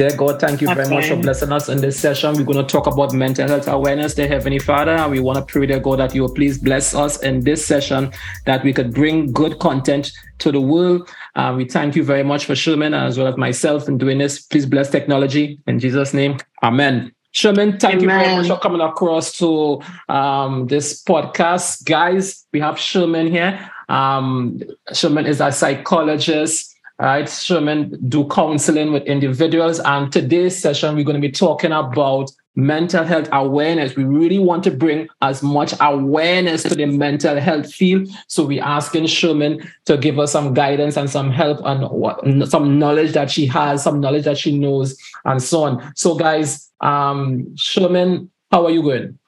Dear God, thank you That's very much for blessing us in this session. We're going to talk about mental health awareness, dear Heavenly Father. And we want to pray, dear God, that you will please bless us in this session, that we could bring good content to the world. Uh, we thank you very much for Sherman as well as myself in doing this. Please bless technology. In Jesus' name, amen. Sherman, thank Amen. you very much for coming across to um, this podcast. Guys, we have Sherman here. Um, Sherman is a psychologist right? Sherman do counseling with individuals. And today's session, we're going to be talking about mental health awareness. We really want to bring as much awareness to the mental health field. So we're asking Sherman to give us some guidance and some help and what some knowledge that she has, some knowledge that she knows, and so on. So, guys, um, Sherman, how are you going?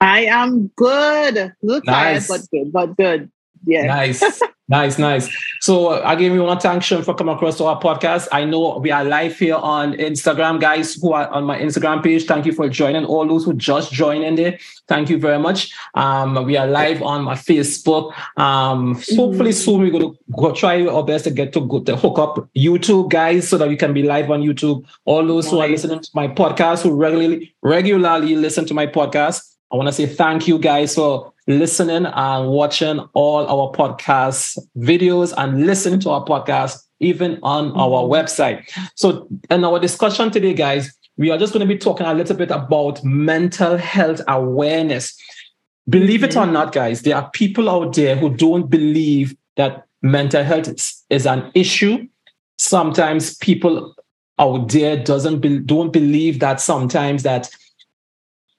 I am good. Look nice. tired, but good, but good. Yeah. Nice. Nice, nice. So again, we want to thank Sean for coming across to our podcast. I know we are live here on Instagram, guys who are on my Instagram page. Thank you for joining. All those who just joined in there, thank you very much. Um, we are live on my Facebook. Um, hopefully soon we're going to go try our best to get to go to hook up YouTube, guys, so that we can be live on YouTube. All those nice. who are listening to my podcast, who regularly regularly listen to my podcast, I want to say thank you guys for listening and watching all our podcast videos and listening to our podcast, even on mm-hmm. our website. So, in our discussion today, guys, we are just going to be talking a little bit about mental health awareness. Believe mm-hmm. it or mm-hmm. not, guys, there are people out there who don't believe that mental health is, is an issue. Sometimes people out there doesn't be, don't believe that sometimes that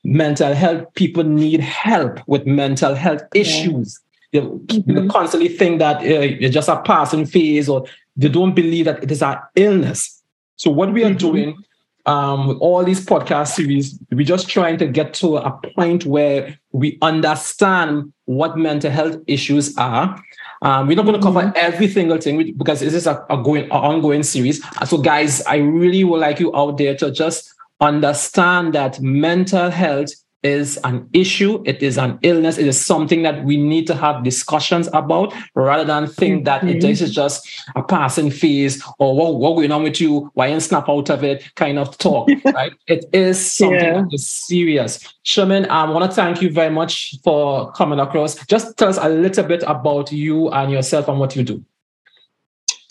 mental health people need help with mental health issues they, mm-hmm. constantly think that uh, it's just a passing phase or they don't believe that it is an illness so what we are mm-hmm. doing um, with all these podcast series we're just trying to get to a point where we understand what mental health issues are um, we're not going to cover mm-hmm. every single thing because this is a, a going a ongoing series. So, guys, I really would like you out there to just understand that mental health is an issue, it is an illness, it is something that we need to have discussions about rather than think that mm-hmm. it is just a passing phase or what, what going on with you, why you snap out of it kind of talk, right? It is something yeah. that is serious. Sherman, I want to thank you very much for coming across. Just tell us a little bit about you and yourself and what you do.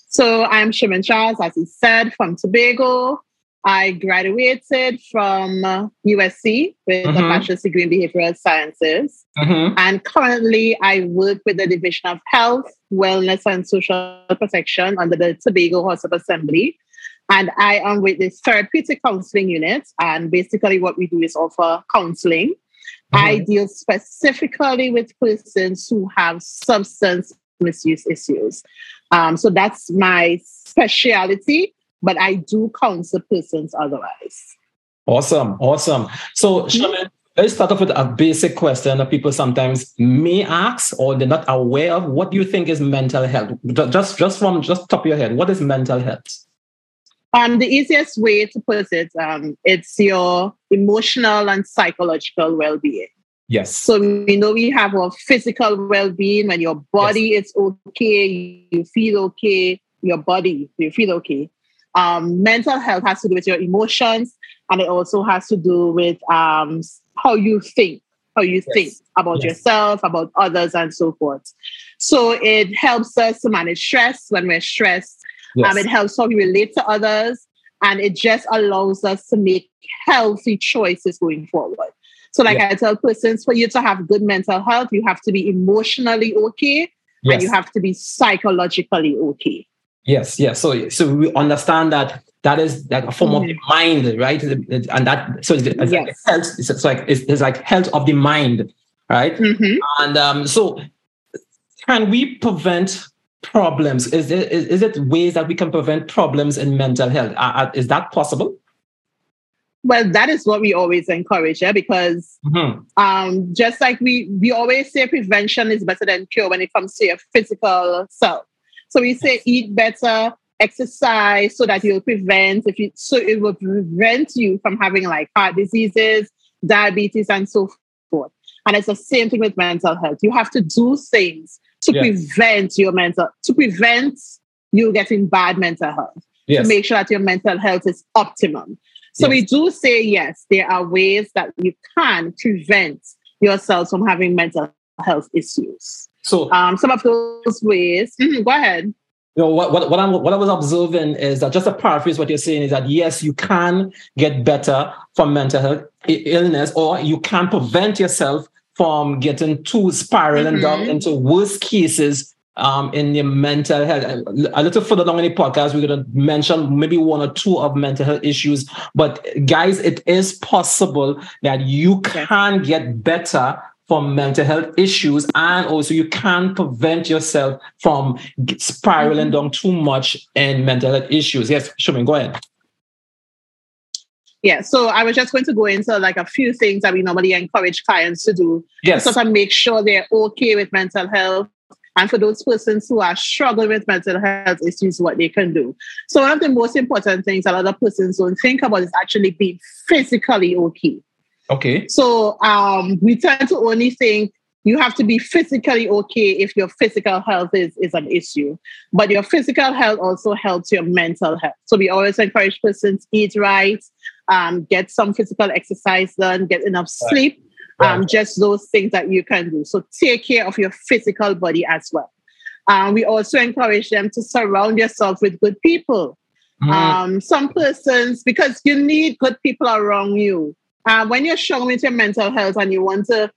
So I'm Sherman Charles, as he said, from Tobago. I graduated from USC with mm-hmm. a bachelor's degree in behavioral sciences. Mm-hmm. And currently, I work with the Division of Health, Wellness, and Social Protection under the Tobago House of Assembly. And I am with the therapeutic counseling unit. And basically, what we do is offer counseling. Mm-hmm. I deal specifically with persons who have substance misuse issues. Um, so that's my specialty but I do counsel persons otherwise. Awesome, awesome. So, Sherman, let's start off with a basic question that people sometimes may ask or they're not aware of. What do you think is mental health? Just, just from just top of your head, what is mental health? Um, the easiest way to put it, um, it's your emotional and psychological well-being. Yes. So we know we have our physical well-being when your body yes. is okay, you feel okay, your body, you feel okay um, mental health has to do with your emotions and it also has to do with um, how you think how you yes. think about yes. yourself about others and so forth so it helps us to manage stress when we're stressed yes. um, it helps how we relate to others and it just allows us to make healthy choices going forward so like i tell persons for you to have good mental health you have to be emotionally okay and you have to be psychologically okay Yes, yes. So, so we understand that that is like a form mm-hmm. of the mind, right? And that so it's, it's yes. like health. It's, like it's, it's, like health of the mind, right? Mm-hmm. And um, so, can we prevent problems? Is it is, is it ways that we can prevent problems in mental health? Uh, is that possible? Well, that is what we always encourage, yeah, because mm-hmm. um, just like we we always say prevention is better than cure when it comes to your physical self. So we say eat better, exercise so that you'll prevent if you so it will prevent you from having like heart diseases, diabetes, and so forth. And it's the same thing with mental health. You have to do things to yes. prevent your mental to prevent you getting bad mental health. yes. to make sure that your mental health is optimum. So yes. we do say yes, there are ways that you can prevent yourself from having mental health issues. So um, some of those ways, mm-hmm, go ahead. You know, what, what, what, I'm, what I was observing is that just to paraphrase what you're saying is that yes, you can get better from mental health illness, or you can prevent yourself from getting too spiraling mm-hmm. down into worse cases um, in your mental health. A little further along in the podcast, we're going to mention maybe one or two of mental health issues. But guys, it is possible that you can get better from mental health issues and also you can prevent yourself from spiraling mm-hmm. down too much in mental health issues. Yes, Sherman, go ahead. Yeah, so I was just going to go into like a few things that we normally encourage clients to do. Yes. To sort of make sure they're okay with mental health. And for those persons who are struggling with mental health issues, what they can do. So one of the most important things a lot of persons don't think about is actually being physically okay. Okay. So um, we tend to only think you have to be physically okay if your physical health is, is an issue. But your physical health also helps your mental health. So we always encourage persons eat right, um, get some physical exercise done, get enough sleep, right. um, just those things that you can do. So take care of your physical body as well. Um, we also encourage them to surround yourself with good people. Mm. Um, some persons, because you need good people around you. Uh, when you're struggling with your mental health and you want to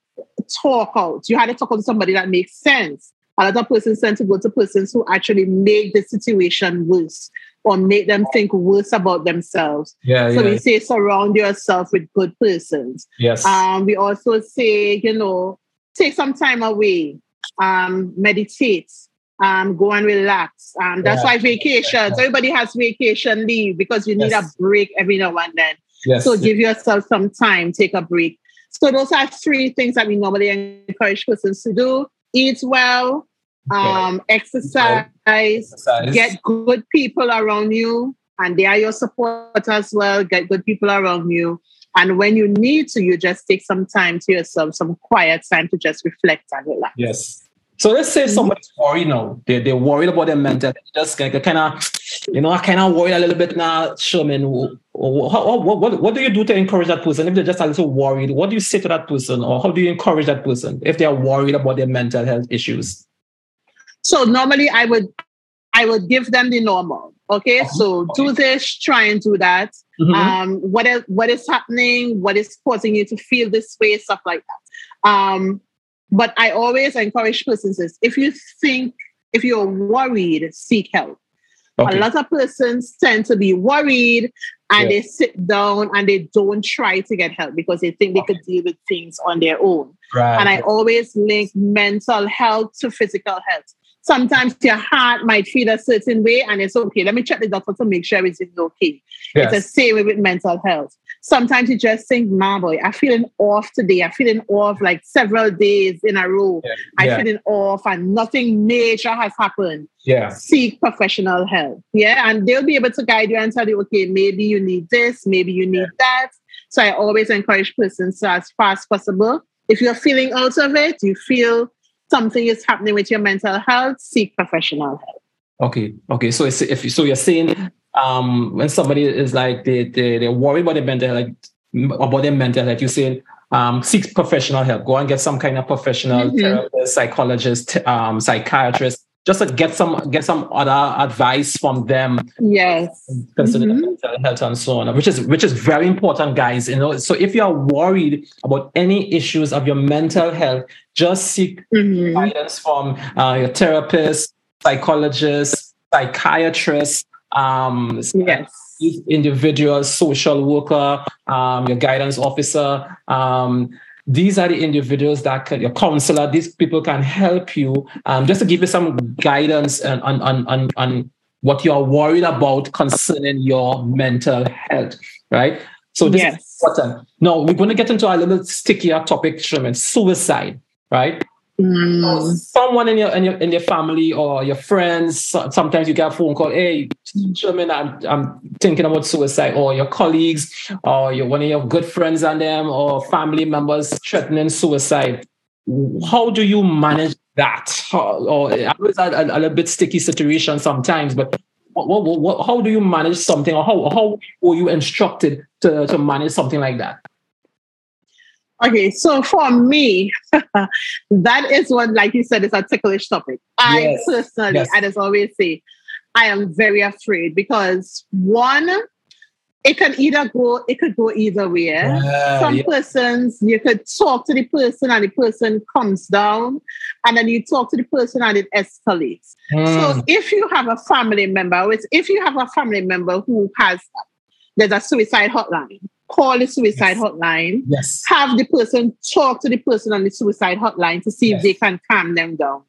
talk out, you had to talk to somebody that makes sense. A lot of persons tend to go to persons who actually make the situation worse or make them think worse about themselves. Yeah, so yeah. we say surround yourself with good persons. Yes. Um, we also say, you know, take some time away, um, meditate, um, go and relax. Um, that's yeah. why vacations, everybody has vacation leave because you need yes. a break every now and then. Yes. So give yourself some time, take a break. So those are three things that we normally encourage persons to do. Eat well, um, exercise, exercise, get good people around you, and they are your support as well. Get good people around you. And when you need to, you just take some time to yourself, some quiet time to just reflect and relax. Yes. So let's say somebody's worried now. They're, they're worried about their mental. Just kind of, you know, I kind of worried a little bit now. Sherman, what, what, what do you do to encourage that person if they're just a little worried? What do you say to that person, or how do you encourage that person if they are worried about their mental health issues? So normally, I would, I would give them the normal. Okay, uh-huh. so do this, try and do that. Mm-hmm. Um, what is what is happening? What is causing you to feel this way? Stuff like that. Um, but I always encourage persons is if you think, if you're worried, seek help. Okay. A lot of persons tend to be worried and they sit down and they don't try to get help because they think they okay. could deal with things on their own. Right. And I always link mental health to physical health. Sometimes your heart might feel a certain way and it's okay. Let me check the doctor to make sure everything's okay. Yes. It's the same way with mental health sometimes you just think, nah, boy, I'm feeling off today. I'm feeling off like several days in a row. Yeah. I'm yeah. feeling off and nothing major has happened. Yeah. Seek professional help. Yeah. And they'll be able to guide you and tell you, okay, maybe you need this, maybe you need yeah. that. So I always encourage persons to, as far as possible, if you're feeling out of it, you feel something is happening with your mental health, seek professional help. Okay. Okay. So if so, you're saying um, when somebody is like they they they're worried about their mental health, like about their mental health, you say um, seek professional help. Go and get some kind of professional mm-hmm. therapist, psychologist, um, psychiatrist, just to get some get some other advice from them. Yes, concerning mm-hmm. mental health and so on, which is which is very important, guys. You know, so if you are worried about any issues of your mental health, just seek mm-hmm. guidance from uh, your therapist, psychologist, psychiatrist um, yes. individual social worker, um, your guidance officer. Um, these are the individuals that can, your counselor, these people can help you um, just to give you some guidance on, on, on, on what you're worried about concerning your mental health, right? So this yes. is important. Now we're going to get into a little stickier topic, Sherman, suicide, right? Mm. Someone in your, in your in your family or your friends. Sometimes you get a phone call. Hey, Sherman, I'm I'm thinking about suicide. Or your colleagues, or your one of your good friends and them, or family members threatening suicide. How do you manage that? How, or I was a, a, a little bit sticky situation sometimes, but what, what, what, how do you manage something, or how how were you instructed to to manage something like that? Okay, so for me, that is what, like you said, is a ticklish topic. I yes. personally, yes. I just always say, I am very afraid because one, it can either go, it could go either way. Uh, Some yeah. persons, you could talk to the person and the person comes down, and then you talk to the person and it escalates. Mm. So if you have a family member, if you have a family member who has, there's a suicide hotline, call the suicide yes. hotline. Yes. Have the person talk to the person on the suicide hotline to see yes. if they can calm them down.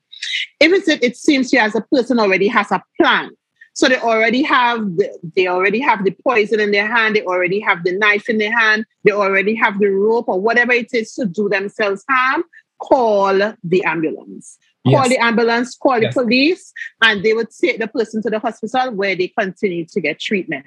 If it's it, it seems to you as a person already has a plan so they already have the, they already have the poison in their hand. They already have the knife in their hand. They already have the rope or whatever it is to do themselves harm. Call the ambulance. Yes. Call the ambulance. Call yes. the police, and they would take the person to the hospital where they continue to get treatment.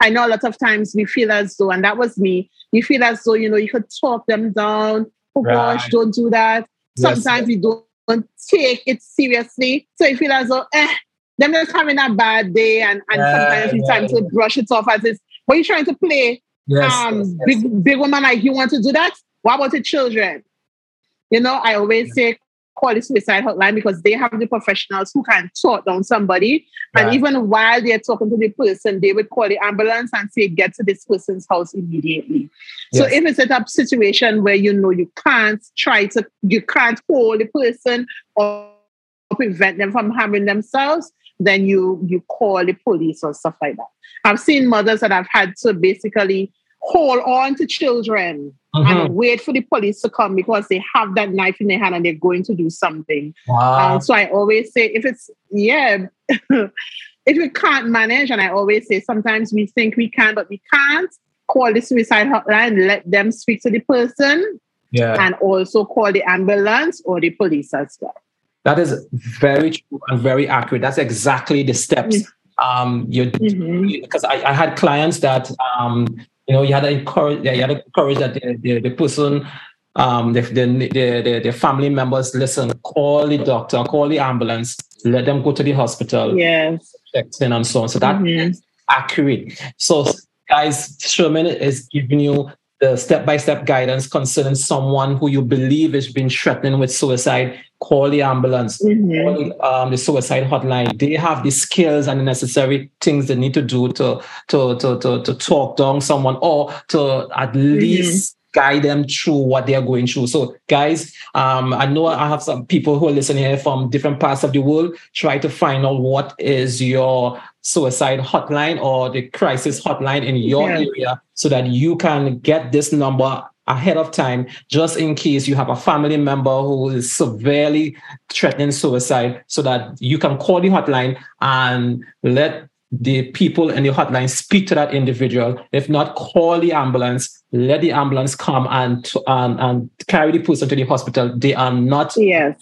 I know a lot of times we feel as though, and that was me. You feel as though you know you could talk them down. Oh right. gosh, don't do that. Sometimes yes. we don't take it seriously, so you feel as though eh them just having a bad day and, and yeah, sometimes it's yeah, time yeah. to brush it off as this. But you're trying to play yes, um yes, yes. big big woman like you want to do that? What about the children? You know, I always say call the suicide hotline because they have the professionals who can talk down somebody. Right. And even while they're talking to the person, they would call the ambulance and say, get to this person's house immediately. Yes. So if it's a situation where you know you can't try to, you can't hold the person or prevent them from harming themselves, then you you call the police or stuff like that. I've seen mothers that have had to basically hold on to children mm-hmm. and wait for the police to come because they have that knife in their hand and they're going to do something. Wow. so I always say, if it's yeah, if we can't manage, and I always say sometimes we think we can, but we can't. Call the suicide hotline, let them speak to the person, yeah. and also call the ambulance or the police as well. That is very true and very accurate. That's exactly the steps. Um, you mm-hmm. because I, I, had clients that um, you know you had to encourage, you had to encourage that the, the, the person, um, the, the, the, the family members listen, call the doctor, call the ambulance, let them go to the hospital, yes, and so on. So that mm-hmm. is accurate. So guys, Sherman is giving you the step-by-step guidance concerning someone who you believe is being threatened with suicide, call the ambulance, mm-hmm. call um, the suicide hotline. They have the skills and the necessary things they need to do to to to to, to talk down someone or to at mm-hmm. least guide them through what they are going through. So, guys, um, I know I have some people who are listening here from different parts of the world. Try to find out what is your suicide hotline or the crisis hotline in your yeah. area so that you can get this number ahead of time just in case you have a family member who is severely threatening suicide so that you can call the hotline and let the people in the hotline speak to that individual. If not call the ambulance let the ambulance come and and, and carry the person to the hospital. They are not yes.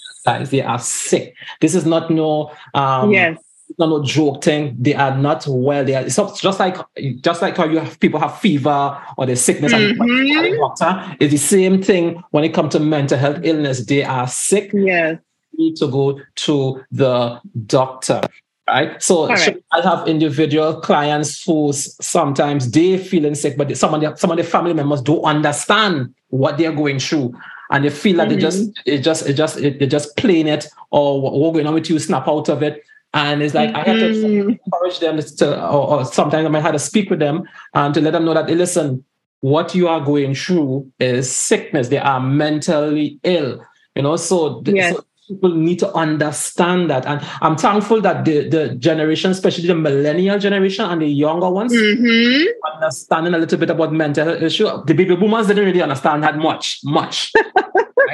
they are sick. This is not no um yes not no joke thing. They are not well. They are it's just like just like how you have people have fever or the sickness mm-hmm. and doctor. It's the same thing when it comes to mental health illness. They are sick. Yes. Need to go to the doctor. Right. So right. I have individual clients who sometimes they feeling sick, but some of the some of the family members don't understand what they're going through and they feel that mm-hmm. they just it just it just it, they just playing it or what going on with you snap out of it and it's like mm-hmm. I have to encourage them to, or, or, sometimes I might have to speak with them and to let them know that, hey, listen, what you are going through is sickness. They are mentally ill, you know. So, yes. so people need to understand that. And I'm thankful that the, the generation, especially the millennial generation and the younger ones, mm-hmm. understanding a little bit about mental health issue. The baby boomers didn't really understand that much, much.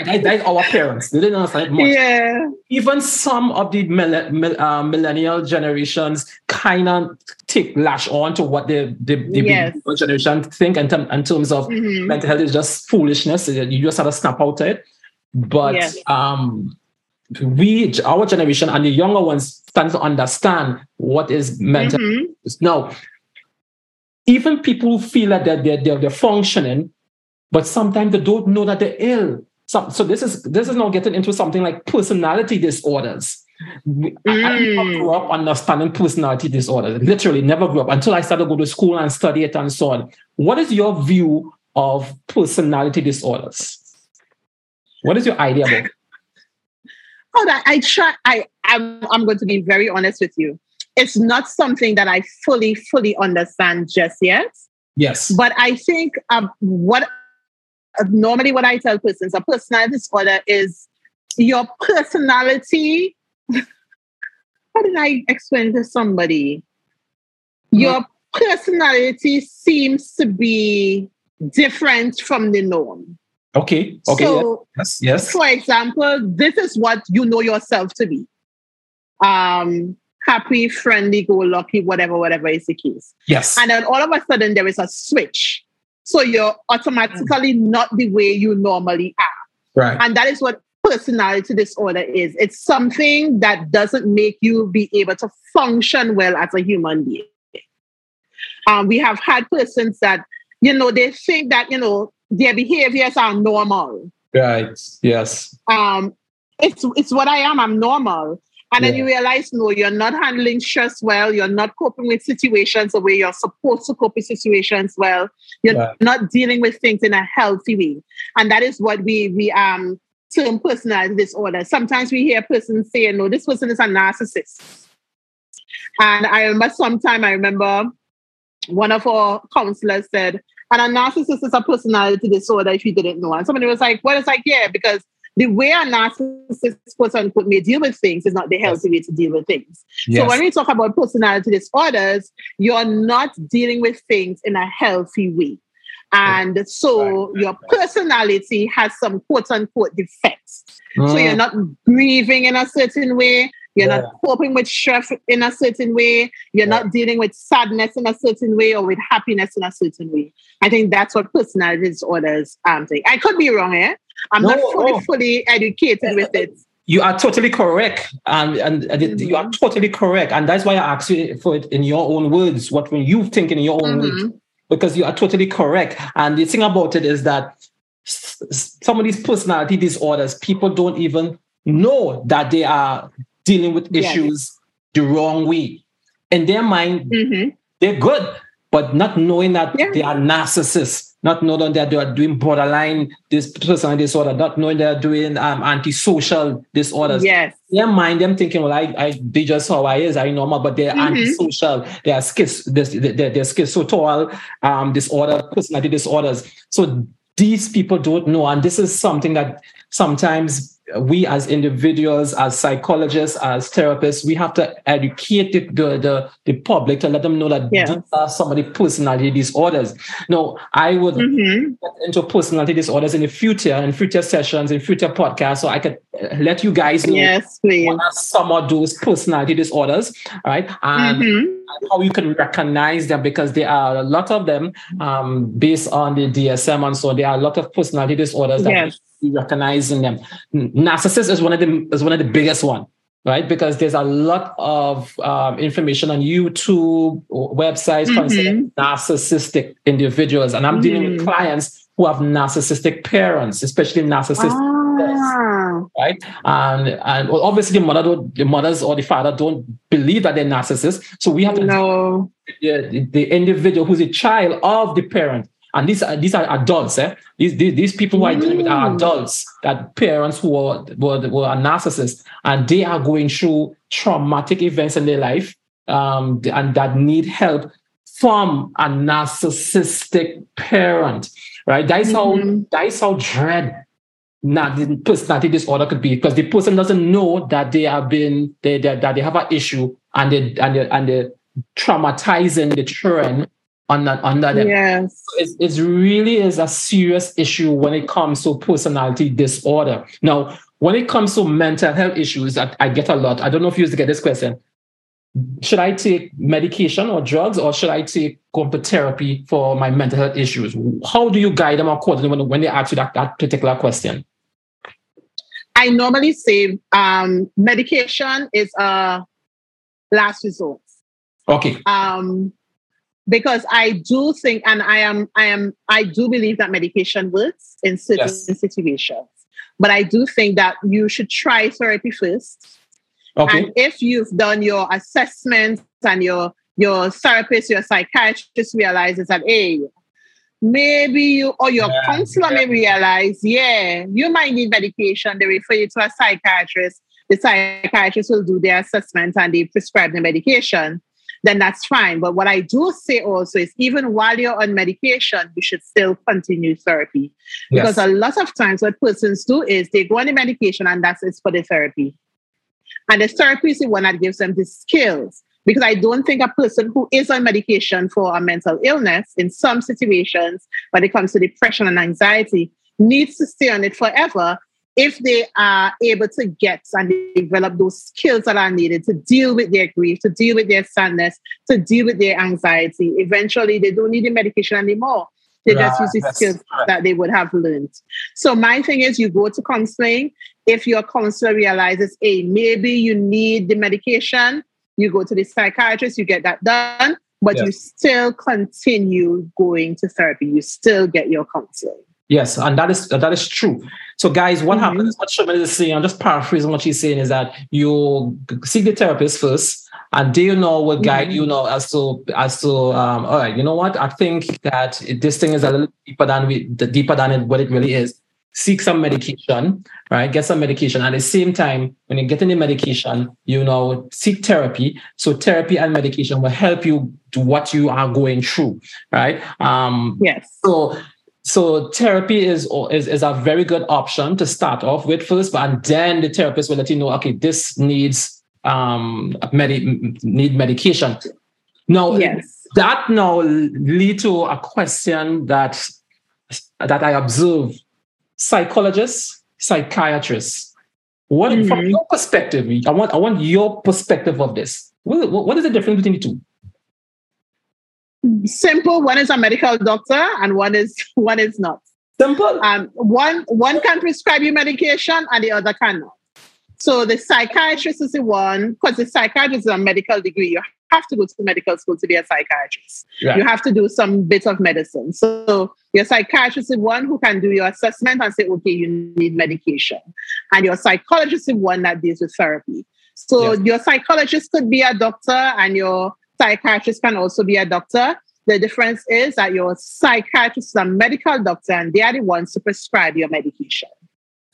right? That, our parents. They didn't understand much. Yeah. Even some of the mill, mill, uh, millennial generations kind of take lash on to what the, the, the yes. generation think in, term, in terms of mm-hmm. mental health is just foolishness. You just have to snap out it. But yes. um, we, our generation and the younger ones, stand to understand what is mental. Mm-hmm. Now, even people feel that they're, they're, they're functioning, but sometimes they don't know that they're ill. So, so this is this is now getting into something like personality disorders. I, I never Mm. grew up understanding personality disorders. Literally, never grew up until I started to go to school and study it and so on. What is your view of personality disorders? What is your idea about? Hold on, I try. I I'm, I'm going to be very honest with you. It's not something that I fully fully understand just yet. Yes. But I think um, what normally what I tell persons a personality disorder is your personality. How did I explain to somebody? Your personality seems to be different from the norm. Okay. Okay. So, yes. Yes. for example, this is what you know yourself to be. Um, happy, friendly, go lucky, whatever, whatever is the case. Yes. And then all of a sudden there is a switch. So you're automatically not the way you normally are. right. And that is what personality disorder is. It's something that doesn't make you be able to function well as a human being. Um, we have had persons that, you know, they think that, you know, their behaviors are normal. Right. Yes. Um, it's it's what I am, I'm normal. And then you realize, no, you're not handling stress well. You're not coping with situations the way you're supposed to cope with situations well. You're Right. not dealing with things in a healthy way. And that is what we we um term personality disorder. Sometimes we hear persons say, no, this person is a narcissist. And I remember sometime I remember one of our counselors said, and a narcissist is a personality disorder if you didn't know. And somebody was like, well, it's like, yeah, because the way a narcissist quote unquote may deal with things is not the healthy way to deal with things. Yes. So when we talk about personality disorders, you're not dealing with things in a healthy way. And so your personality has some quote unquote defects. So Mm, you're not grieving in a certain way. You're Yeah. not coping with stress in a certain way. You're Yeah. not dealing with sadness in a certain way or with happiness in a certain way. I think that's what personality disorders um say. I could be wrong here. I'm No, not fully no. fully educated with it. you are totally correct, and and, it- you are totally correct, and that's why I asked you for it in your own words. What when you think in your own words, Mhm. because you are totally correct. And the thing about it is that some of these personality disorders, people don't even know that they are dealing with issues the wrong way. In their mind, Mhm. they're good, but not knowing that Yeah. they are narcissists, not knowing that they are doing borderline this personality disorder, not knowing they're doing um, antisocial disorders. Yes. Their mind, them thinking, well, I, I they just how I is, I normal, but they're Mhm. antisocial, they are schis, they're, they're, they're schizotypal um, disorder, personality disorders. So these people don't know, and this is something that sometimes we as individuals, as psychologists, as therapists, we have to educate the, the, the, the public to let them know that Yes. these are some of the personality disorders. No, I would Mhm. get into personality disorders in the future, in future sessions, in future podcasts, so I could uh, let you guys know Yes, please. some of those personality disorders, right? And Mhm. how you can recognize them because there are a lot of them um, based on the DSM and so there are a lot of personality disorders that Yes. In them. Narcissist is one of the is one of the biggest one, right? Because there's a lot of um, information on YouTube websites concerning narcissistic individuals, and I'm dealing with Mm. clients who have narcissistic parents, especially narcissistic Ah. right? And and obviously the mother don't, the mothers or the father don't believe that they're narcissists. So we have to No. the, the individual who's a child of the parent. And these are these are adults, eh? These, these these people who are dealing with are Mm. adults, that parents who are were, were a narcissist, and they are going through traumatic events in their life, um, and that need help from a narcissistic parent, right? That is how that is how dread not the personality disorder could be because the person doesn't know that they have been they, they that they have an issue and they and they and they traumatizing the children under under them. Yes. it, it's really is a serious issue when it comes to personality disorder. Now, when it comes to mental health issues, I, I get a lot. I don't know if you used to get this question. Should I take medication or drugs, or should I take therapy for my mental health issues? How do you guide them accordingly when, when they ask you that, that particular question? I normally say um, medication is a last resort. Okay. Um, because I do think, and I am, I am, I do believe that medication works in certain Yes. situations. But I do think that you should try therapy first. Okay. And if you've done your assessments and your your therapist, your psychiatrist realizes that, hey, maybe you or your yeah, counselor yeah. may realize, yeah, you might need medication. They refer you to a psychiatrist. The psychiatrist will do their assessment and they prescribe the medication. Then that's fine. But what I do say also is even while you're on medication, you should still continue therapy. Because a lot of times what persons do is they go on the medication and that's it for the therapy. And the therapy is the one that gives them the skills because I don't think a person who is on medication for a mental illness in some situations, when it comes to depression and anxiety, needs to stay on it forever if they are able to get and develop those skills that are needed to deal with their grief, to deal with their sadness, to deal with their anxiety. Eventually, they don't need the medication anymore. They yeah, just use the skills right. that they would have learned. So my thing is you go to counseling. If your counselor realizes, hey, maybe you need the medication, you go to the psychiatrist, you get that done, but yes. you still continue going to therapy. You still get your counseling. Yes, and that is that is true. So, guys, what mm-hmm. happens? What Sherman is saying, I'm just paraphrasing what she's saying, is that you seek the therapist first, and they know will guide mm-hmm. you know as to as to um, all right. You know what? I think that this thing is a little deeper than we deeper than it, what it really is seek some medication, right? Get some medication. At the same time, when you're getting the medication, you know, seek therapy. So therapy and medication will help you do what you are going through, right? Um, yes. So so therapy is, is is a very good option to start off with first, but and then the therapist will let you know, okay, this needs um medi- need medication. Now, yes. that now lead to a question that that I observe psychologists, psychiatrists. What, mm-hmm. from your perspective, I want, I want your perspective of this. What, what is the difference between the two? Simple. One is a medical doctor, and one is one is not. Simple. Um, one one can prescribe you medication, and the other cannot. So the psychiatrist is the one because the psychiatrist is a medical degree. You have to go to medical school to be a psychiatrist. Yeah. You have to do some bit of medicine. So your psychiatrist is the one who can do your assessment and say, okay, you need medication. And your psychologist is the one that deals with therapy. So yes. your psychologist could be a doctor and your psychiatrist can also be a doctor. The difference is that your psychiatrist is a medical doctor and they are the ones to prescribe your medication.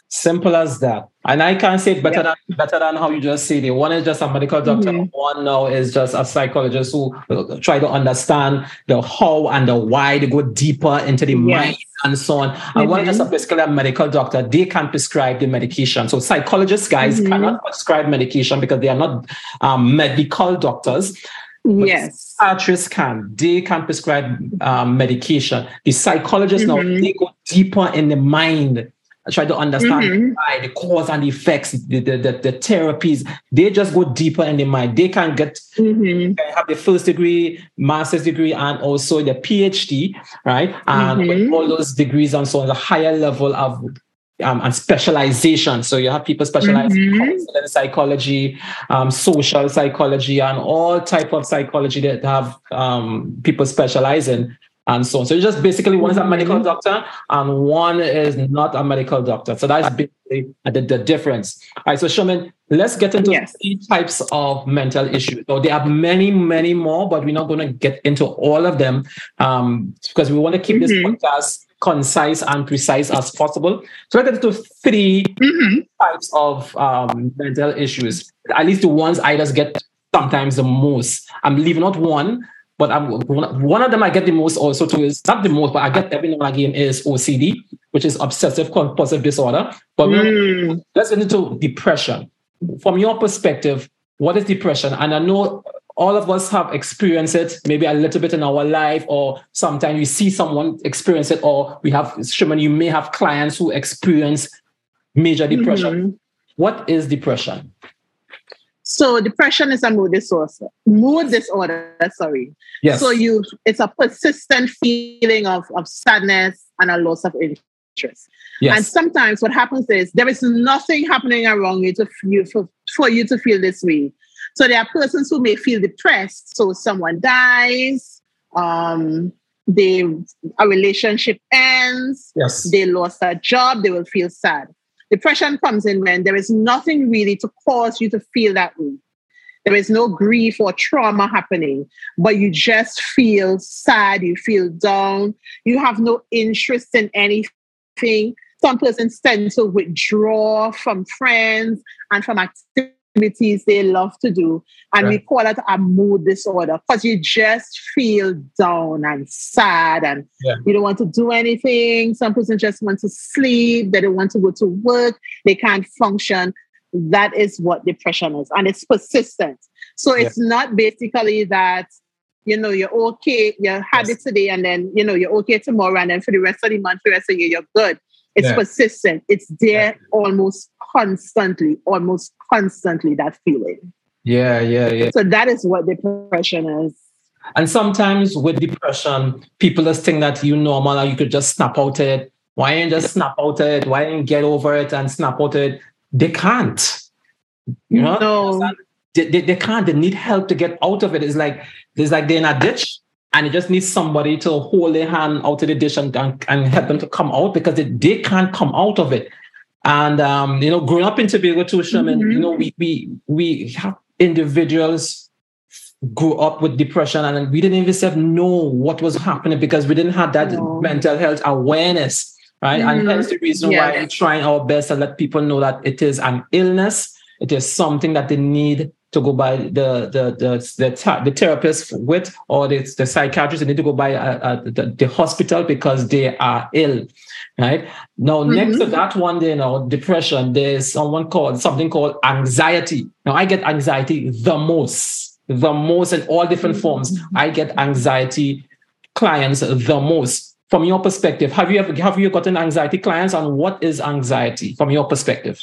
Simple as that. And I can't say it better yeah. than better than how you just said it. One is just a medical doctor. Mm-hmm. One now is just a psychologist who try to understand the how and the why. to go deeper into the yes. mind and so on. And mm-hmm. one is just a, basically a medical doctor. They can prescribe the medication. So psychologists, guys, mm-hmm. cannot prescribe medication because they are not um, medical doctors. Yes. Psychiatrists can. They can prescribe um, medication. The psychologists now mm-hmm. they go deeper in the mind try to understand mm-hmm. why, the cause and the effects, the, the, the, the, therapies. They just go deeper in the mind. They can get mm-hmm. can have the first degree, master's degree, and also the PhD, right? And mm-hmm. all those degrees and so on, the higher level of um, and specialization. So you have people specialized mm-hmm. in psychology, um, social psychology, and all type of psychology that have um, people specialize in and so on. So just basically one is a medical mm-hmm. doctor and one is not a medical doctor. So that's basically the, the difference. All right, so Sherman, let's get into yes. three types of mental issues. So there are many, many more, but we're not going to get into all of them um, because we want to keep mm-hmm. this podcast concise and precise as possible. So let's get into 3 mm-hmm. types of um, mental issues, at least the ones I just get sometimes the most. I'm leaving out one but I'm, one of them I get the most also too is not the most, but I get every now and again is OCD, which is obsessive compulsive disorder. But mm. let's get into depression. From your perspective, what is depression? And I know all of us have experienced it, maybe a little bit in our life, or sometimes we see someone experience it, or we have, Sherman, you may have clients who experience major depression. Mm-hmm. What is depression? So depression is a mood disorder. Mood disorder, sorry. Yes. So you it's a persistent feeling of, of sadness and a loss of interest. Yes. And sometimes what happens is there is nothing happening around you to you for, for you to feel this way. So there are persons who may feel depressed. So someone dies, um, they a relationship ends, yes. they lost a job, they will feel sad. Depression comes in when there is nothing really to cause you to feel that way. There is no grief or trauma happening, but you just feel sad, you feel down, you have no interest in anything. Some persons tend to withdraw from friends and from activities they love to do. And right. we call it a mood disorder because you just feel down and sad and yeah. you don't want to do anything. Some person just want to sleep, they don't want to go to work, they can't function. That is what depression is, and it's persistent. So it's not basically that you know you're okay, you had yes. it today, and then you know you're okay tomorrow, and then for the rest of the month, for the rest of the year, you're good. It's yeah. persistent. It's there almost constantly, almost constantly. That feeling. Yeah, yeah, yeah. So that is what depression is. And sometimes with depression, people just think that you normal or you could just snap out it. Why ain't just snap out it? Why ain't get over it and snap out it? They can't. You know, no. they, they, they, can't. They need help to get out of it. It's like there's like they're in a ditch and it just needs somebody to hold their hand out of the dish and, and, and help them to come out because they, they can't come out of it. And um, you know, growing up in Tobago too, Sherman, mm-hmm. you know, we we we have individuals grew up with depression and we didn't even know what was happening because we didn't have that no. mental health awareness right? Mm-hmm. And that's the reason why we're trying our best to let people know that it is an illness. It is something that they need to go by the the the the, the therapist with or the, the psychiatrist. They need to go by uh, uh, the, the, hospital because they are ill, right? Now, mm-hmm. next to that one, you know, depression. There's someone called something called anxiety. Now, I get anxiety the most, the most in all different forms. Mm-hmm. I get anxiety clients the most from your perspective, have you ever have you gotten anxiety clients and what is anxiety from your perspective?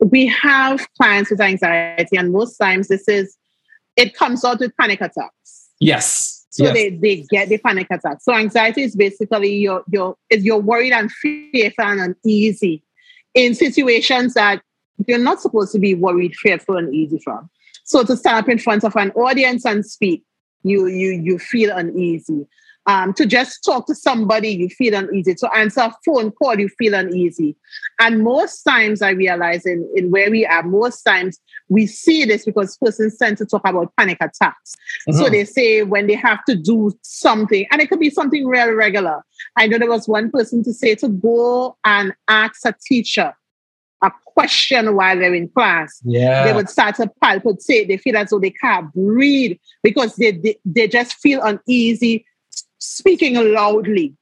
We have clients with anxiety, and most times this is it comes out with panic attacks. Yes. So yes. they, they get the panic attack. So anxiety is basically you're you're is you're worried and fearful and uneasy in situations that you're not supposed to be worried, fearful, and easy from. So to stand up in front of an audience and speak, you you you feel uneasy um, to just talk to somebody, you feel uneasy. To answer a phone call, you feel uneasy. And most times, I realize in, in where we are, most times we see this because persons tend to talk about panic attacks. Mm-hmm. So they say when they have to do something, and it could be something real regular. I know there was one person to say to go and ask a teacher a question while they're in class. Yeah. They would start to palpitate. They feel as though they can't breathe because they, they, they just feel uneasy speaking loudly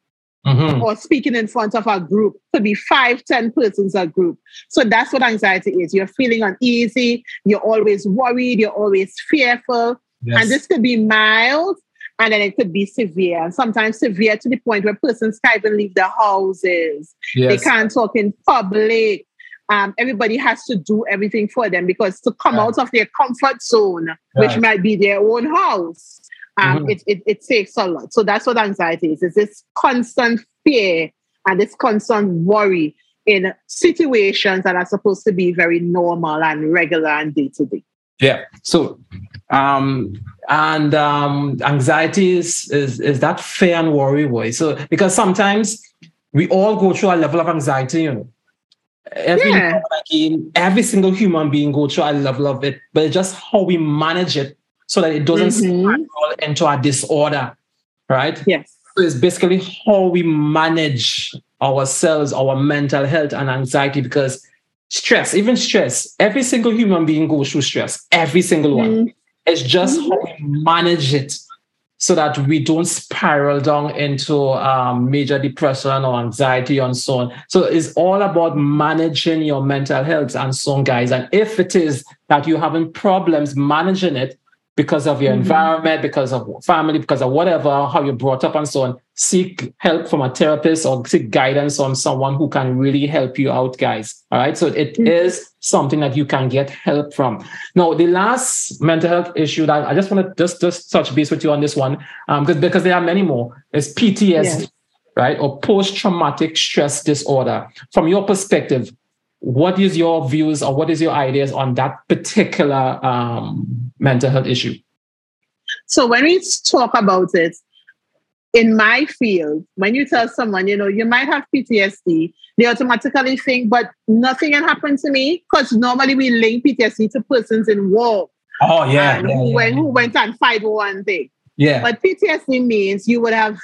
mm-hmm. or speaking in front of a group. Could be five, ten persons a group. So that's what anxiety is. You're feeling uneasy. You're always worried. You're always fearful. Yes. And this could be mild and then it could be severe. And sometimes severe to the point where persons can't even leave their houses. Yes. They can't talk in public. Um, everybody has to do everything for them because to come out of their comfort zone, right. which might be their own house, um, mm-hmm. it, it, it takes a lot. So that's what anxiety is. It's this constant fear and this constant worry in situations that are supposed to be very normal and regular and day to day. Yeah. So, um, and um, anxiety is, is is that fear and worry way. So because sometimes we all go through a level of anxiety, you know. Every, yeah. every single human being go through a level of it, but it's just how we manage it so that it doesn't mm-hmm. spiral into a disorder, right? Yes. So it's basically how we manage ourselves, our mental health and anxiety, because stress, even stress, every single human being goes through stress, every single one. Mm-hmm. It's just mm-hmm. how we manage it so that we don't spiral down into um, major depression or anxiety and so on. So it's all about managing your mental health and so on, guys. And if it is that you're having problems managing it, because of your mm-hmm. environment, because of family, because of whatever, how you're brought up and so on, seek help from a therapist or seek guidance on someone who can really help you out, guys. All right. So it mm-hmm. is something that you can get help from. Now, the last mental health issue that I just want to just, just touch base with you on this one, um, because, because there are many more, is PTSD. Right, or post traumatic stress disorder. From your perspective, what is your views or what is your ideas on that particular um, mental health issue? So when we talk about it, in my field, when you tell someone, you know, you might have PTSD, they automatically think, but nothing can happen to me because normally we link PTSD to persons in war. Oh yeah, yeah, who, yeah, went, who went and fight one thing. yeah. But PTSD means you would have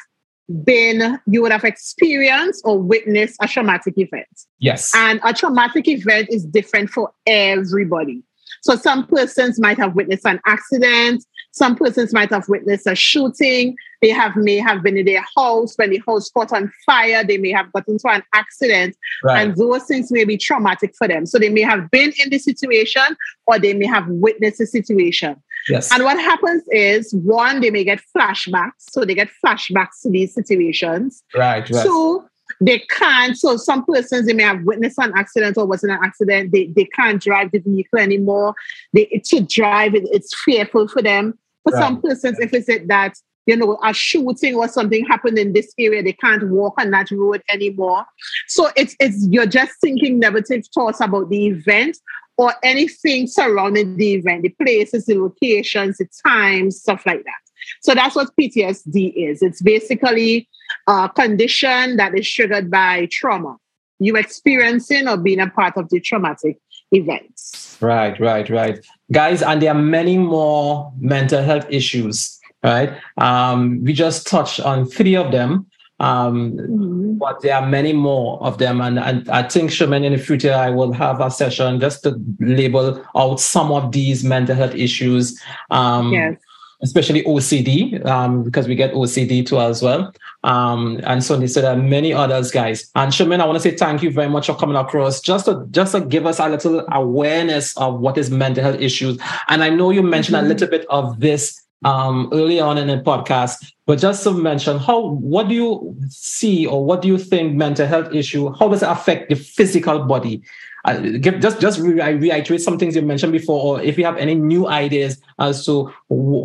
been, you would have experienced or witnessed a traumatic event. yes. And a traumatic event is different for everybody. So some persons might have witnessed an accident. Some persons might have witnessed a shooting. They have may have been in their house when the house caught on fire. They may have gotten into an accident, right. and those things may be traumatic for them. So they may have been in the situation, or they may have witnessed the situation. Yes. And what happens is, one, they may get flashbacks. So they get flashbacks to these situations. right. Right. Two, they can't. So some persons they may have witnessed an accident or was in an accident. They they can't drive the vehicle anymore. They to drive it, it's fearful for them. For some persons, if it's it that you know a shooting or something happened in this area, they can't walk on that road anymore. So it's it's you're just thinking negative thoughts about the event or anything surrounding the event, the places, the locations, the times, stuff like that. So that's what PTSD is. It's basically a condition that is triggered by trauma. You experiencing or being a part of the traumatic events. Right, right, right. Guys, and there are many more mental health issues, right? Um, we just touched on three of them. Um, Mhm. but there are many more of them. And, and I think, Sherman, in the future, I will have a session just to label out some of these mental health issues. Um, Yes. especially OCD, um, because we get OCD too as well. Um, and so, so there are many others, guys. And Sherman, I want to say thank you very much for coming across, just to just to give us a little awareness of what is mental health issues. And I know you mentioned Mhm. a little bit of this um, early on in the podcast, but just to mention how what do you see or what do you think mental health issue? How does it affect the physical body? Uh, give, just just re- reiterate some things you mentioned before, or if you have any new ideas as to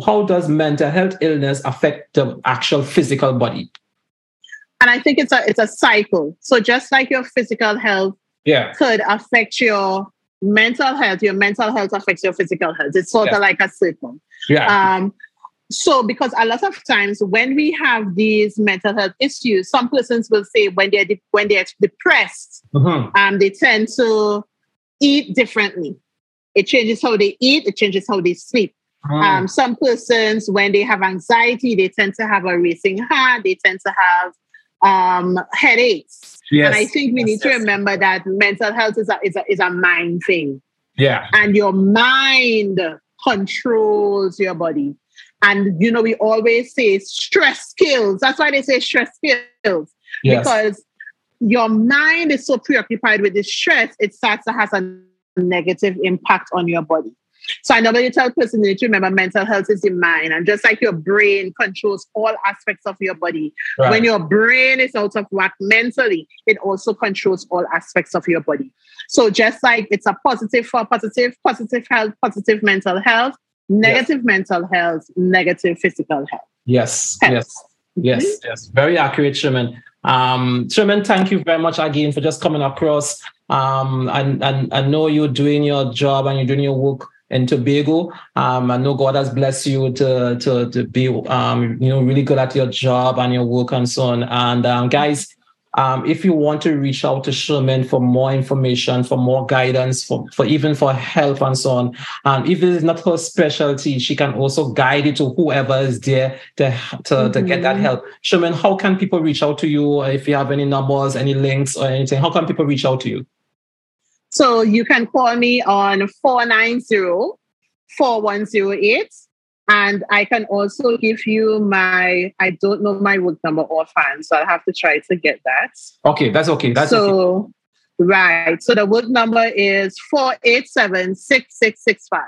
how does mental health illness affect the actual physical body? And I think it's a it's a cycle. So just like your physical health Yeah, could affect your mental health, your mental health affects your physical health. It's sort Yeah. of like a circle. yeah, Um, so, because a lot of times when we have these mental health issues, some persons will say when they're de- when they're depressed, Mhm. um, they tend to eat differently. It changes how they eat. It changes how they sleep. Mm. Um, some persons, when they have anxiety, they tend to have a racing heart. They tend to have um, headaches. yes. And I think we Yes, need to remember that mental health is a, is a, is a mind thing Yeah, and your mind controls your body. And you know, we always say stress kills. That's why they say stress kills yes, because your mind is so preoccupied with this stress, it starts to have a negative impact on your body. So I you tell person you to remember mental health is the mind, and just like your brain controls all aspects of your body, right. when your brain is out of whack mentally, it also controls all aspects of your body. So just like it's a positive for positive, positive health, positive mental health, negative mental health, negative physical health. yes, Health. yes, yes, yes. Very accurate, Sherman. Um, Sherman, thank you very much again for just coming across. Um, and, and I know you're doing your job and you're doing your work in Tobago. Um, I know God has blessed you to to to be um, you know really good at your job and your work and so on. And um, guys, um, if you want to reach out to Sherman for more information, for more guidance, for, for even for help and so on, um, if it is not her specialty, she can also guide you to whoever is there to to, to get that Mhm. help. Sherman, how can people reach out to you? If you have any numbers, any links, or anything, how can people reach out to you? So you can call me on 490 4108. And I can also give you my, I don't know my work number offhand, so I'll have to try to get that. Okay, that's okay. That's okay. so, right. So the work number is 487 6665.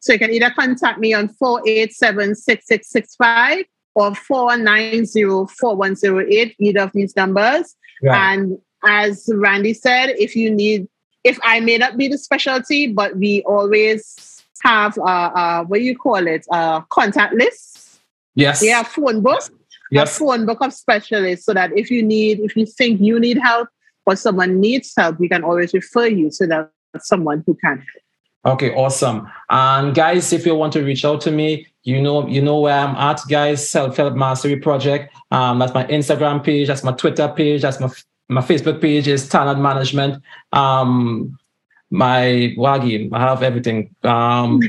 So you can either contact me on 487 6665 or 490 4108, either of these numbers. Right. And as Randy said, if you need, if I may not be the specialty, but we always have, uh, uh, what do you call it, uh, contact lists. Yes. Yeah, phone book, a Yes. phone book of specialists, so that if you need, if you think you need help or someone needs help, we can always refer you to that someone who can help. Okay, awesome. And guys, if you want to reach out to me, you know, you know where I'm at, guys. Self Help Mastery Project. Um, that's my Instagram page. That's my Twitter page. That's my my Facebook page is Talent Management. Um, my Wagi, I have everything. Um,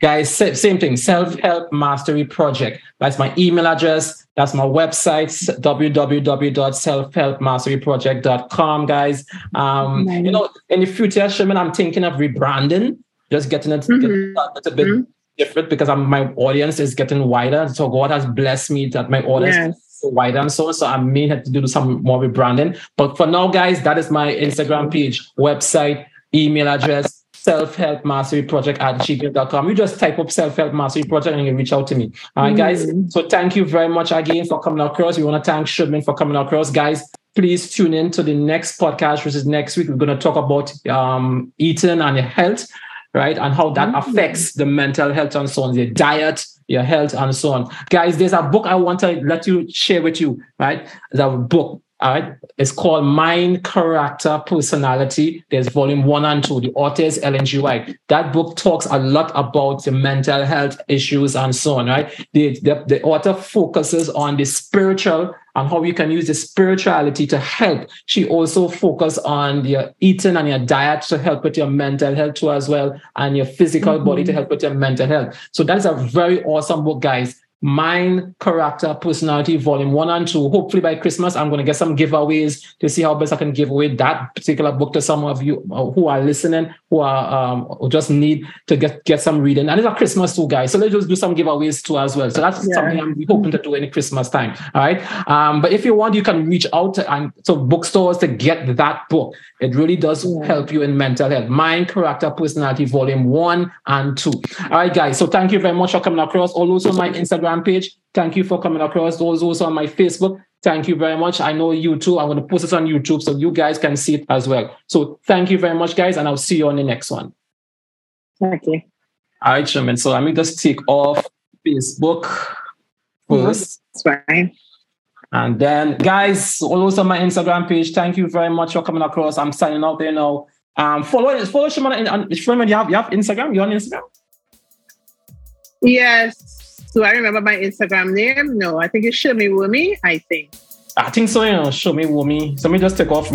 guys, same thing. Self Help Mastery Project. That's my email address. That's my website, www.selfhelpmasteryproject.com, guys. Um, nice. You know, in the future, Sherman, I'm thinking of rebranding, just getting it, mm-hmm. getting it a bit mm-hmm. different because I'm, my audience is getting wider. So God has blessed me that my audience yes. Wider and so on. So I may have to do some more rebranding. But for now, guys, that is my Instagram page, website, email address self-help mastery project at gmail.com. You just type up self-help mastery project and you reach out to me. All right, guys. Mm. So thank you very much again for coming across. We want to thank Sherman for coming across. Guys, please tune in to the next podcast, which is next week. We're going to talk about um, eating and your health, right? And how that mm. affects the mental health and so on, your diet, your health, and so on. Guys, there's a book I want to let you share with you, right? A book all right. It's called Mind, Character, Personality. There's volume one and two. The author is Ellen G. White. That book talks a lot about the mental health issues and so on, right? The, the, the author focuses on the spiritual and how you can use the spirituality to help. She also focuses on your eating and your diet to help with your mental health too as well, and your physical mm-hmm. body to help with your mental health. So that's a very awesome book, guys. Mind, Character, Personality, Volume 1 and 2. Hopefully by Christmas, I'm going to get some giveaways to see how best I can give away that particular book to some of you uh, who are listening, who are um, who just need to get, get some reading. And it's a Christmas too, guys. So let's just do some giveaways too as well. So that's yeah. something I'm hoping to do in Christmas time. All right. Um, but if you want, you can reach out to, and to bookstores to get that book. It really does yeah. help you in mental health. Mind, Character, Personality, Volume 1 and 2. All right, guys. So thank you very much for coming across. Also, my Instagram Instagram page. Thank you for coming across. Those also on my Facebook. Thank you very much. I know you too. I'm going to post this on YouTube so you guys can see it as well. So thank you very much, guys, and I'll see you on the next one. Thank you. All right, Sherman. So let me just take off Facebook first. That's fine. And then, guys, also on my Instagram page. Thank you very much for coming across. I'm signing out there now. Um, follow follow Sherman on Sherman. You have you have Instagram. You on Instagram? Yes. Do I remember my Instagram name? No, I think it's Show Me Wumi, I think. I think so, yeah. Me Wumi. So me just take off